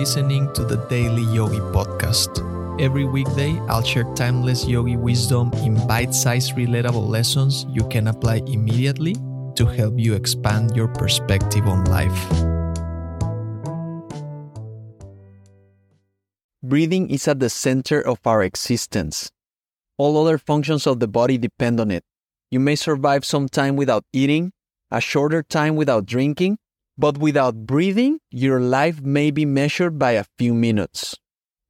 listening to the Daily Yogi Podcast. Every weekday, I'll share timeless yogi wisdom in bite sized, relatable lessons you can apply immediately to help you expand your perspective on life. Breathing is at the center of our existence. All other functions of the body depend on it. You may survive some time without eating, a shorter time without drinking, but without breathing, your life may be measured by a few minutes.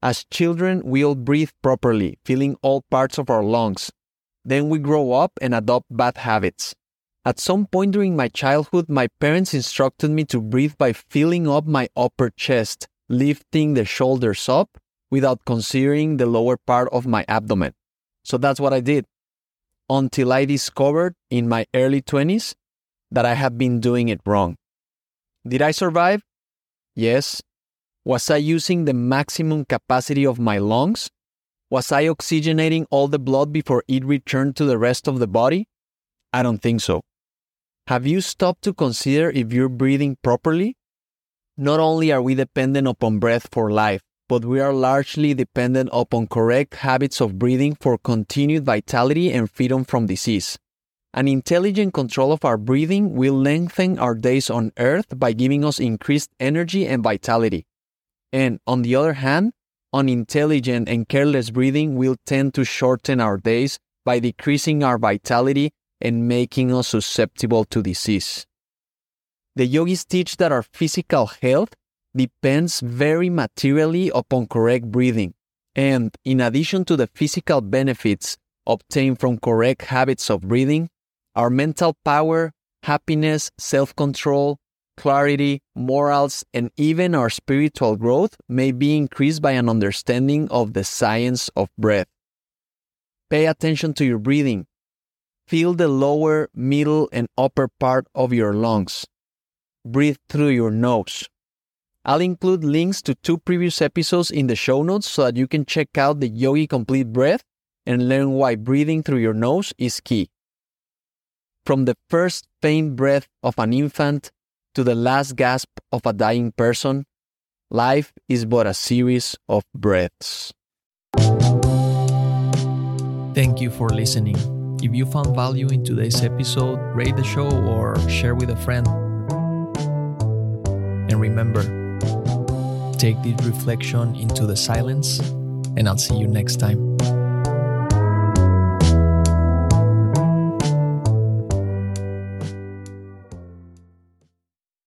As children, we all breathe properly, filling all parts of our lungs. Then we grow up and adopt bad habits. At some point during my childhood, my parents instructed me to breathe by filling up my upper chest, lifting the shoulders up without considering the lower part of my abdomen. So that's what I did. Until I discovered in my early 20s that I had been doing it wrong. Did I survive? Yes. Was I using the maximum capacity of my lungs? Was I oxygenating all the blood before it returned to the rest of the body? I don't think so. Have you stopped to consider if you're breathing properly? Not only are we dependent upon breath for life, but we are largely dependent upon correct habits of breathing for continued vitality and freedom from disease. An intelligent control of our breathing will lengthen our days on earth by giving us increased energy and vitality. And on the other hand, unintelligent and careless breathing will tend to shorten our days by decreasing our vitality and making us susceptible to disease. The yogis teach that our physical health depends very materially upon correct breathing. And in addition to the physical benefits obtained from correct habits of breathing, our mental power, happiness, self control, clarity, morals, and even our spiritual growth may be increased by an understanding of the science of breath. Pay attention to your breathing. Feel the lower, middle, and upper part of your lungs. Breathe through your nose. I'll include links to two previous episodes in the show notes so that you can check out the Yogi Complete Breath and learn why breathing through your nose is key. From the first faint breath of an infant to the last gasp of a dying person, life is but a series of breaths. Thank you for listening. If you found value in today's episode, rate the show or share with a friend. And remember, take this reflection into the silence, and I'll see you next time.